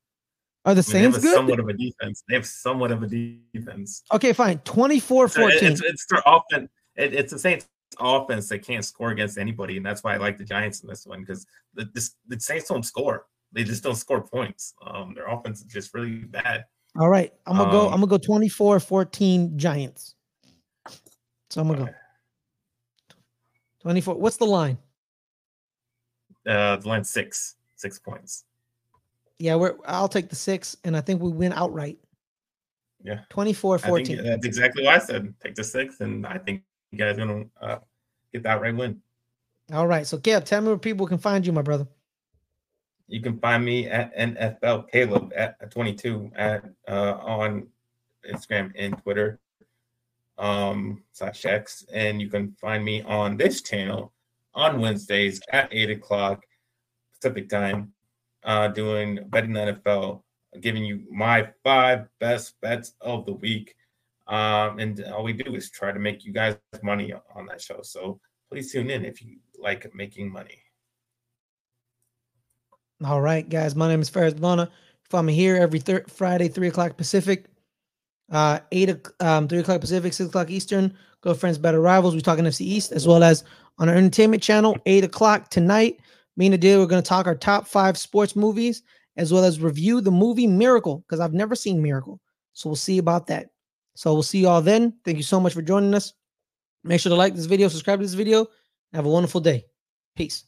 are the I mean, they have saints good somewhat of a defense. They have somewhat of a defense. okay fine 24 So 14 It's it's their offense. It, it's the Saints offense that can't score against anybody, and that's why I like the Giants in this one because the this, the Saints don't score. They just don't score points. Um, their offense is just really bad. All right i'm gonna go Um, i'm gonna go 24 14 giants so i'm gonna go 24 what's the line Uh, the line six, six points. yeah we're i'll take the six and i think we win outright Yeah. 24 14 that's exactly what I said. Take the six, and I think you guys are gonna uh, get that right win. all right so Caleb, tell me where people can find you my brother You can find me at NFL Caleb at 22 at uh, on Instagram and Twitter um slash X, and you can find me on this channel on Wednesdays at eight o'clock Pacific time, uh, doing betting NFL, giving you my five best bets of the week. Um, and all we do is try to make you guys money on that show. So please tune in if you like making money. All right, guys. My name is Fares Muthana. Find me here every thir- Friday, three o'clock Pacific, uh, eight o- um, three o'clock Pacific, six o'clock Eastern. Go friends, better rivals. We talking NFC East as well as on our entertainment channel, eight o'clock tonight. Me and Adil, we're going to talk our top five sports movies as well as review the movie Miracle because I've never seen Miracle. So we'll see about that. So we'll see you all then. Thank you so much for joining us. Make sure to like this video, subscribe to this video. Have a wonderful day. Peace.